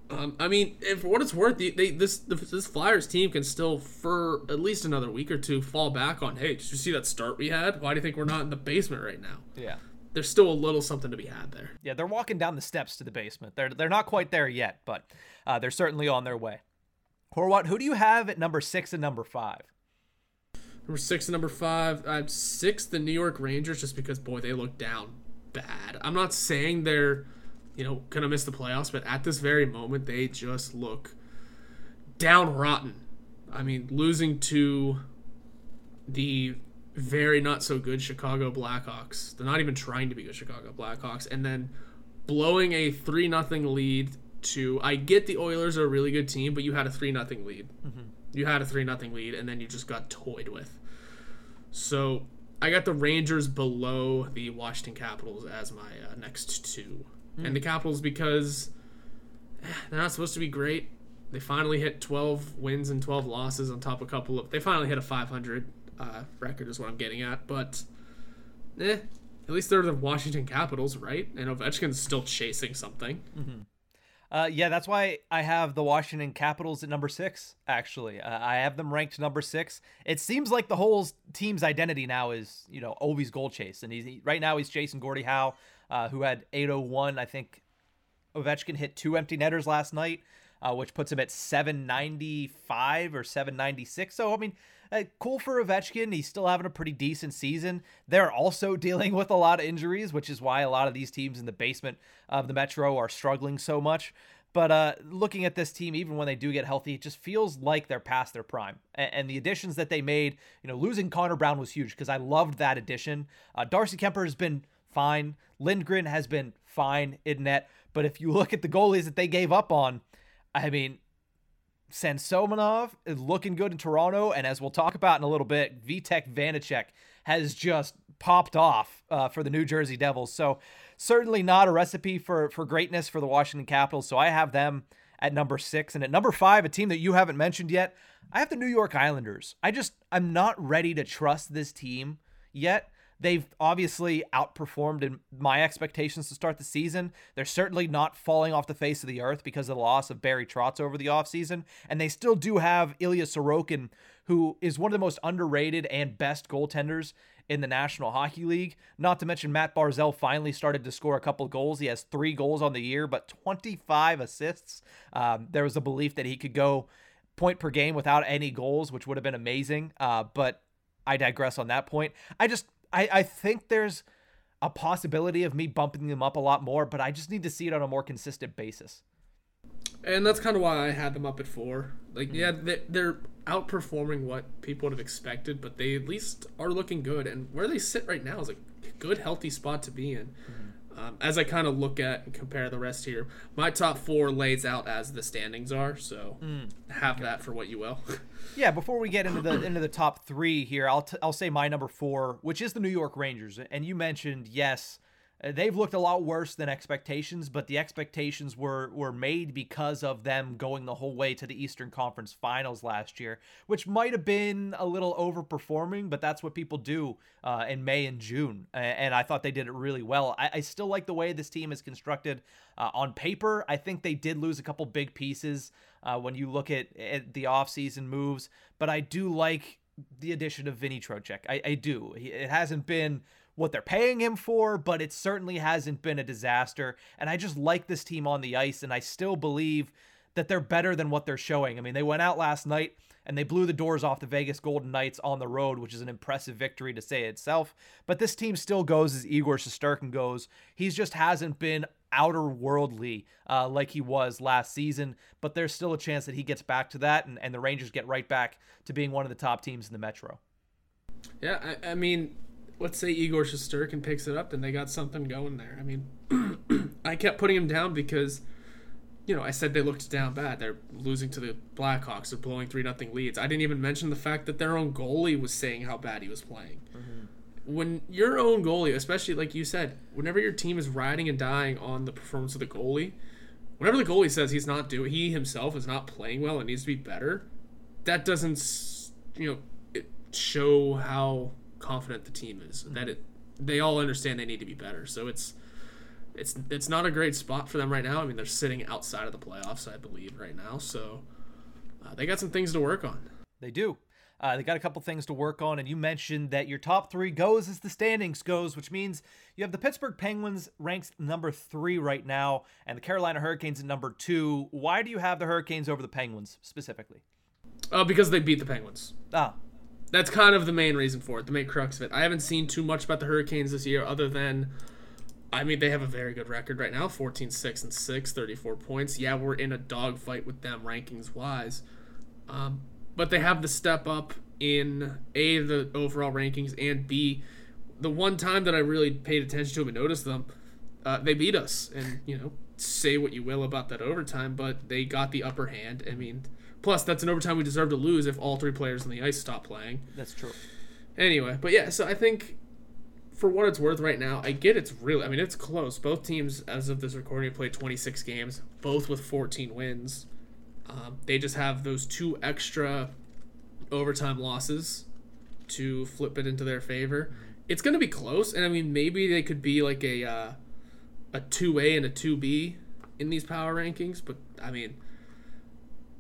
S2: Um, I mean, and for what it's worth, they, they this this Flyers team can still, for at least another week or two, fall back on. Hey, did you see that start we had? Why do you think we're not in the basement right now?
S1: Yeah.
S2: There's still a little something to be had there.
S1: Yeah, they're walking down the steps to the basement. They're they're not quite there yet, but uh, they're certainly on their way. Horwat, who do you have at number six and number five?
S2: Number six and number five. I have six, the New York Rangers, just because boy they look down bad. I'm not saying they're, you know, gonna miss the playoffs, but at this very moment they just look down rotten. I mean, losing to the very not so good Chicago Blackhawks. They're not even trying to be good Chicago Blackhawks, and then blowing a three nothing lead to. I get the Oilers are a really good team, but you had a three nothing lead. Mm-hmm. You had a three nothing lead, and then you just got toyed with. So I got the Rangers below the Washington Capitals as my uh, next two, and the Capitals because eh, they're not supposed to be great. They finally hit 12 wins and 12 losses on top of a couple of. They finally hit a 500 uh, record, is what I'm getting at. But, eh, at least they're the Washington Capitals, right? And Ovechkin's still chasing something.
S1: Uh, yeah, that's why I have the Washington Capitals at number six. Actually, uh, I have them ranked number six. It seems like the whole team's identity now is, you know, Ovi's goal chase, and he's he, right now he's chasing Gordie Howe, uh, who had 801. I think Ovechkin hit two empty netters last night, uh, which puts him at 795 or 796. So I mean, cool for Ovechkin. He's still having a pretty decent season. They're also [laughs] dealing with a lot of injuries, which is why a lot of these teams in the basement of the Metro are struggling so much. But uh, looking at this team, even when they do get healthy, it just feels like they're past their prime. And, and the additions that they made, you know, losing Connor Brown was huge because I loved that addition. Uh, Darcy Kuemper has been fine. Lindgren has been fine in net. But if you look at the goalies that they gave up on, I mean, Samsonov is looking good in Toronto, and as we'll talk about in a little bit, Vitek Vanecek has just popped off uh, for the New Jersey Devils. So certainly not a recipe for for greatness for the Washington Capitals. So I have them at number six, and at number five, a team that you haven't mentioned yet, I have the New York Islanders. I just I'm not ready to trust this team yet. They've obviously outperformed in my expectations to start the season. They're certainly not falling off the face of the earth because of the loss of Barry Trotz over the offseason. And they still do have Ilya Sorokin, who is one of the most underrated and best goaltenders in the National Hockey League. Not to mention Matt Barzal finally started to score a couple goals. He has three goals on the year, but 25 assists. Um, there was a belief that he could go point per game without any goals, which would have been amazing. Uh, but I digress on that point. I just I, I think there's a possibility of me bumping them up a lot more, but I just need to see it on a more consistent basis.
S2: And that's kind of why I had them up at four. Like, mm-hmm. yeah, they, they're outperforming what people would have expected, but they at least are looking good. And where they sit right now is a good, healthy spot to be in. Mm-hmm. Um, as I kind of look at and compare the rest here, my top four lays out as the standings are. So have that for what you will. [laughs]
S1: Yeah, before we get into the into the top three here, I'll t- I'll say my number four, which is the New York Rangers. And you mentioned yes, they've looked a lot worse than expectations, but the expectations were were made because of them going the whole way to the Eastern Conference Finals last year, which might have been a little overperforming, but that's what people do uh, in May and June. And I thought they did it really well. I, I still like the way this team is constructed uh, on paper. I think they did lose a couple big pieces uh, when you look at, at the offseason moves, but I do like the addition of Vinny Trocheck. I, I do. It hasn't been what they're paying him for, but it certainly hasn't been a disaster. And I just like this team on the ice, and I still believe that they're better than what they're showing. I mean, they went out last night and they blew the doors off the Vegas Golden Knights on the road, which is an impressive victory to say itself. But this team still goes as Igor Shesterkin goes. He's just hasn't been outer worldly uh, like he was last season, but there's still a chance that he gets back to that and, and the Rangers get right back to being one of the top teams in the Metro.
S2: Yeah, I, I mean, let's say Igor Shesterkin picks it up, then they got something going there. I mean, [clears throat] I kept putting him down because, you know, I said they looked down bad. They're losing to the Blackhawks. They're blowing 3 nothing leads. I didn't even mention the fact that their own goalie was saying how bad he was playing. Mm-hmm. When your own goalie, especially like you said, whenever your team is riding and dying on the performance of the goalie, whenever the goalie says he's not doing, he himself is not playing well and needs to be better, that doesn't, you know, show how confident the team is that it they all understand they need to be better. So it's it's it's not a great spot for them right now. I mean, they're sitting outside of the playoffs, I believe, right now. So uh, they got some things to work on.
S1: They do. Uh, they got a couple things to work on, and you mentioned that your top three goes as the standings goes, which means you have the Pittsburgh Penguins ranked number three right now, and the Carolina Hurricanes at number two. Why do you have the Hurricanes over the Penguins specifically?
S2: Uh, because they beat the Penguins.
S1: Ah,
S2: that's kind of the main reason for it, the main crux of it. I haven't seen too much about the Hurricanes this year other than I mean they have a very good record right now, 14 6 and 6, 34 points. Yeah, we're in a dogfight with them rankings wise. Um, but they have the step up in A the overall rankings and B the one time that I really paid attention to them and noticed them, uh, they beat us. And, you know, say what you will about that overtime, but they got the upper hand. I mean, Plus, that's an overtime we deserve to lose if all three players on the ice stop playing.
S1: That's true.
S2: Anyway, but yeah, so I think for what it's worth right now, I get it's really, I mean, it's close. Both teams, as of this recording, played 26 games, both with 14 wins. Um, they just have those two extra overtime losses to flip it into their favor. It's going to be close, and I mean, maybe they could be like a uh, a 2A and a 2B in these power rankings, but I mean,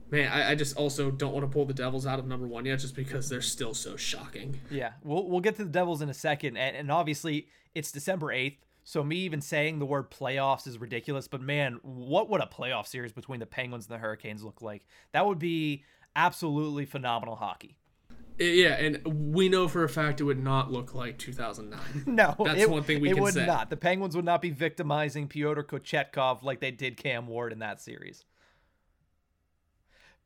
S2: Man, I, I, just also don't want to pull the Devils out of number one yet, just because they're still so shocking.
S1: Yeah, we'll we'll get to the Devils in a second, and, and obviously it's December eighth, so me even saying the word playoffs is ridiculous. But man, what would a playoff series between the Penguins and the Hurricanes look like? That would be absolutely phenomenal hockey.
S2: Yeah, and we know for a fact it would not look like 2009. [laughs]
S1: No,
S2: that's it, one thing we
S1: it
S2: can
S1: would
S2: say.
S1: not. The Penguins would not be victimizing Pyotr Kochetkov like they did Cam Ward in that series.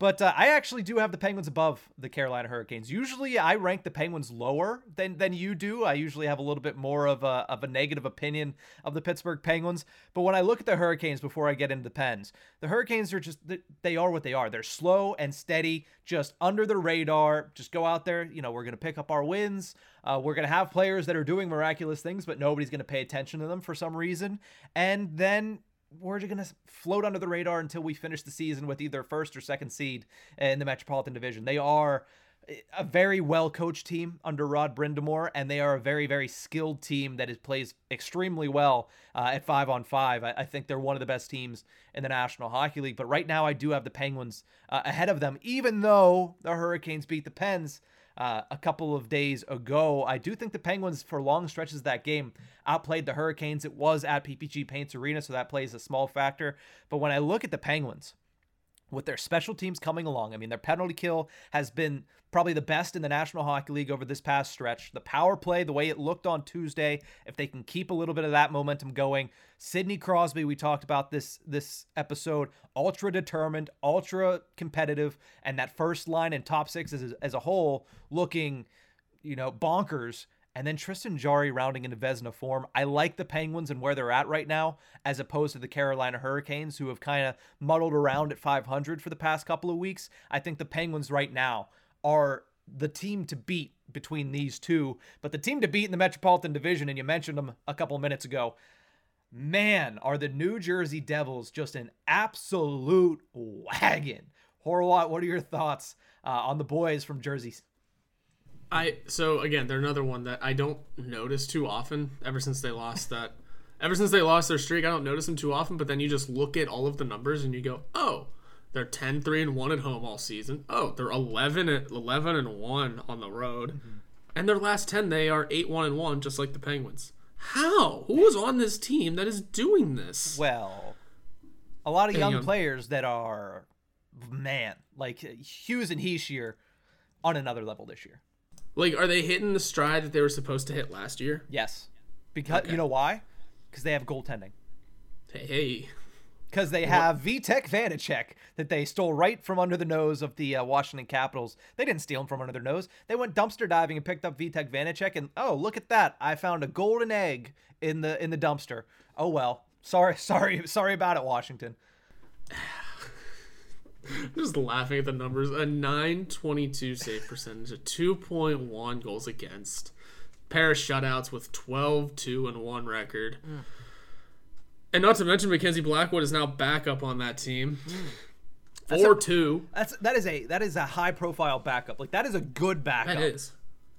S1: But uh, I actually do have the Penguins above the Carolina Hurricanes. Usually, I rank the Penguins lower than than you do. I usually have a little bit more of a of a negative opinion of the Pittsburgh Penguins. But when I look at the Hurricanes before I get into the Pens, the Hurricanes are just they are what they are. They're slow and steady, just under the radar. Just go out there. You know, we're gonna pick up our wins. Uh, we're gonna have players that are doing miraculous things, but nobody's gonna pay attention to them for some reason. And then we're just going to float under the radar until we finish the season with either first or second seed in the Metropolitan Division. They are a very well coached team under Rod Brind'Amour, and they are a very, very skilled team that is, plays extremely well uh, at five on five. I, I, think they're one of the best teams in the National Hockey League. But right now, I do have the Penguins uh, ahead of them, even though the Hurricanes beat the Pens uh, a couple of days ago. I do think the Penguins, for long stretches of that game, outplayed the Hurricanes. It was at PPG Paints Arena, so that plays a small factor. But when I look at the Penguins, with their special teams coming along. I mean, their penalty kill has been probably the best in the National Hockey League over this past stretch. The power play, the way it looked on Tuesday, if they can keep a little bit of that momentum going. Sidney Crosby, we talked about this this episode, ultra determined, ultra competitive, and that first line and top six as, as a whole looking, you know, bonkers and then Tristan Jarry rounding into Vezina form. I like the Penguins and where they're at right now, as opposed to the Carolina Hurricanes, who have kind of muddled around at 500 for the past couple of weeks. I think the Penguins right now are the team to beat between these two. But the team to beat in the Metropolitan Division, and you mentioned them a couple minutes ago, man, are the New Jersey Devils just an absolute wagon. Horwat, what are your thoughts uh, on the boys from Jersey?
S2: I so again, they're another one that I don't notice too often. Ever since they lost that, ever since they lost their streak, I don't notice them too often. But then you just look at all of the numbers and you go, oh, they're 10 3 and 1 at home all season. Oh, they're 11 and 11 and 1 on the road. Mm-hmm. And their last 10 they are 8 1 and 1 just like the Penguins. How? Who was on this team that is doing this?
S1: Well, a lot of young, young players that are man, like Hughes and Hischier on another level this year.
S2: Like, are they hitting the stride that they were supposed to hit last year?
S1: Yes. Because okay. you know why? Because they have goaltending.
S2: Hey, hey.
S1: because they have Vitek Vanecek that they stole right from under the nose of the uh, Washington Capitals. They didn't steal him from under their nose. They went dumpster diving and picked up Vitek Vanecek, and oh, look at that! I found a golden egg in the in the dumpster. Oh well. Sorry, [laughs] sorry, sorry about it, Washington. [sighs] [sighs] [sighs] [laughs]
S2: Just laughing at the numbers. A 922 save percentage, a 2.1 goals against, pair of shutouts with 12 2 and 1 record. Mm. And not to mention Mackenzie Blackwood is now back up on that team. Mm. 4 2.
S1: That's that is a that is a high profile backup. Like that is a good backup.
S2: That is.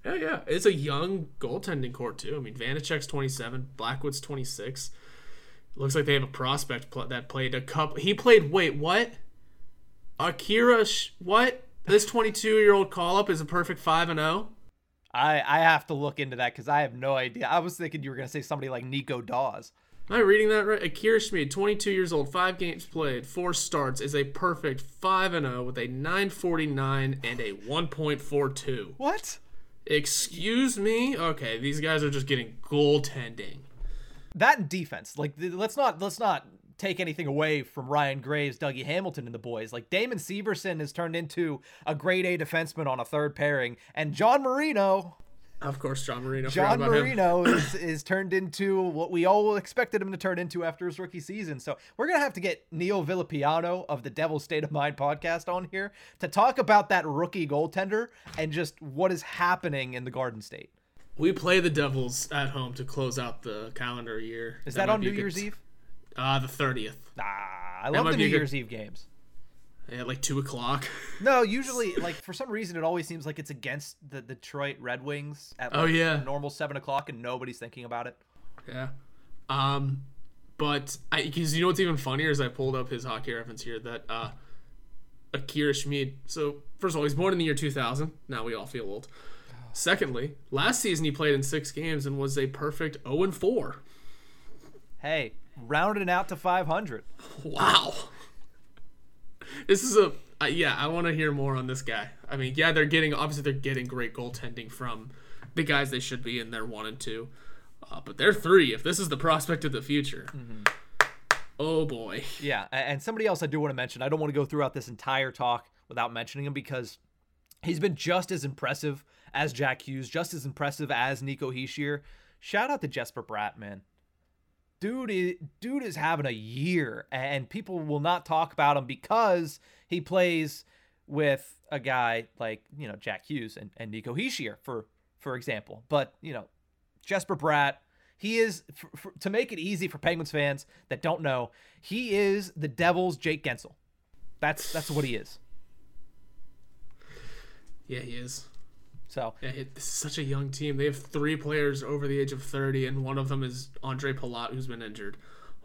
S2: Yeah, yeah. It's a young goaltending core, too. I mean, Vanecek's 27, Blackwood's 26. Looks like they have a prospect pl- that played a couple. He played, wait, what? Akira, Sh- what? This 22 year old call up is a perfect 5 and oh? 0?
S1: I I have to look into that because I have no idea. I was thinking you were gonna say somebody like Nico Daws.
S2: Am I reading that right? Akira Schmid, 22 years old, five games played, four starts, is a perfect 5 and 0 with a 949 and a 1.42.
S1: What?
S2: Excuse me? Okay, these guys are just getting goaltending.
S1: that defense. Like let's not let's not take anything away from Ryan Graves, Dougie Hamilton, and the boys. Like Damon Severson has turned into a grade A defenseman on a third pairing, and John Marino,
S2: Of course, John Marino.
S1: John
S2: forgot about him.
S1: Marino is [coughs] is turned into what we all expected him to turn into after his rookie season. So we're gonna have to get Neil Villapiano of the Devil's State of Mind podcast on here to talk about that rookie goaltender and just what is happening in the Garden State.
S2: We play the Devils at home to close out the calendar year.
S1: Is that,
S2: might
S1: on New
S2: good-
S1: Year's Eve?
S2: Uh, the 30th.
S1: Ah, I love the New
S2: a good-
S1: Year's Eve games.
S2: At like 2 o'clock. [laughs]
S1: No, usually, like for some reason, it always seems like it's against the Detroit Red Wings at
S2: Oh,
S1: like,
S2: yeah.
S1: normal seven o'clock, and nobody's thinking about it.
S2: yeah. Um, but I, because you know what's even funnier is I pulled up his hockey reference here that uh, Akira Schmid. So first of all, he's born in the year 2000. Now we all feel old. Secondly, last season he played in six games and was a perfect 0 and 4.
S1: Hey, rounding out to five hundred.
S2: Wow. This is a uh, yeah. I want to hear more on this guy. I mean, yeah, they're getting obviously they're getting great goaltending from the guys they should be in their one and two, uh, but they're three. If this is the prospect of the future, oh boy.
S1: Yeah, and somebody else I do want to mention. I don't want to go throughout this entire talk without mentioning him because he's been just as impressive as Jack Hughes, just as impressive as Nico Hischier. Shout out to Jesper Bratt, man. Dude is, dude is having a year, and people will not talk about him because he plays with a guy like you know Jack Hughes and, and Nico Hischier, for for example. But you know Jesper Bratt, he is for, for, to make it easy for Penguins fans that don't know, he is the Devils' Jake Guentzel. That's that's what he is.
S2: Yeah, he is.
S1: So
S2: Yeah, it, such a young team. They have three players over the age of thirty, and one of them is Andre Palat, who's been injured.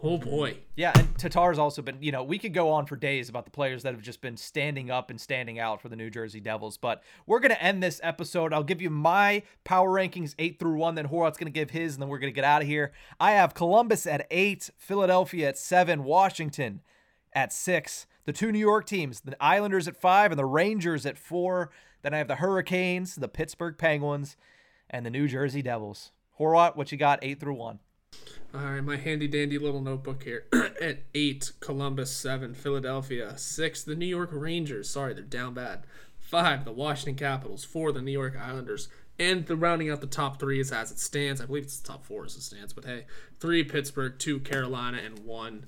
S2: Oh mhm. boy.
S1: yeah, and Tatar's also been. You know, we could go on for days about the players that have just been standing up and standing out for the New Jersey Devils. But we're gonna end this episode. I'll give you my power rankings eight through one. Then Horwat's gonna give his, and then we're gonna get out of here. I have Columbus at eight, Philadelphia at seven, Washington at six. The two New York teams, the Islanders at five and the Rangers at four. Then I have the Hurricanes, the Pittsburgh Penguins, and the New Jersey Devils. Horwat, what you got? Eight through one.
S2: All right, my handy dandy little notebook here. [clears throat] At eight, Columbus. Seven, Philadelphia. Six, the New York Rangers. Sorry, they're down bad. Five, the Washington Capitals. Four, the New York Islanders. And the rounding out the top three is as it stands. I believe it's the top four as it stands, but hey, three Pittsburgh, two Carolina, and one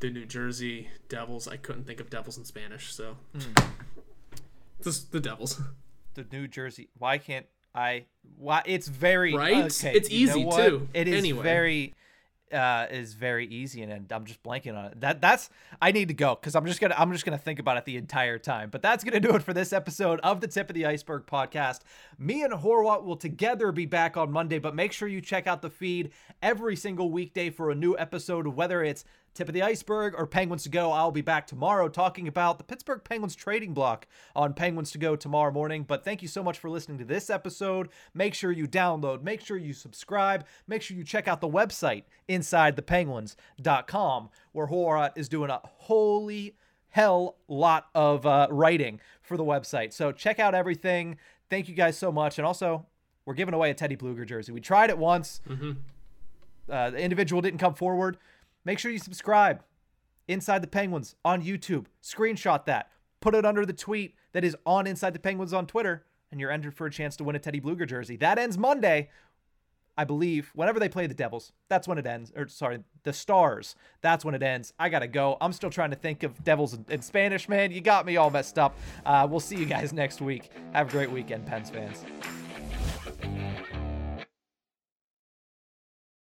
S2: the New Jersey Devils. I couldn't think of Devils in Spanish, so just the Devils.
S1: the New Jersey. Why can't I? Why it's very
S2: Right?
S1: Okay,
S2: It's easy, too.
S1: It is
S2: Anyway.
S1: very uh is very easy and, I'm just blanking on it. That that's I need to go cuz I'm just going to I'm just to think about it the entire time. But that's going to do it for this episode of the Tip of the Iceberg podcast. Me and Horwat will together be back on Monday, but make sure you check out the feed every single weekday for a new episode whether it's Tip of the Iceberg or Penguins to Go. I'll be back tomorrow talking about the Pittsburgh Penguins trading block on Penguins to Go tomorrow morning. But thank you so much for listening to this episode. Make sure you download, make sure you subscribe, make sure you check out the website insidethepenguins.com where Horwat is doing a holy hell lot of uh, writing for the website. So check out everything. Thank you guys so much. And also, we're giving away a Teddy Blueger jersey. We tried it once. Uh, the individual didn't come forward. Make sure you subscribe. Inside the Penguins on YouTube. Screenshot that. Put it under the tweet that is on Inside the Penguins on Twitter, and you're entered for a chance to win a Teddy Blueger jersey. That ends Monday. I believe whenever they play the Devils, that's when it ends. Or sorry, the Stars. That's when it ends. I gotta go. I'm still trying to think of Devils in Spanish, man. You got me all messed up. Uh, we'll see you guys [laughs] next week. Have a great weekend, Pens fans.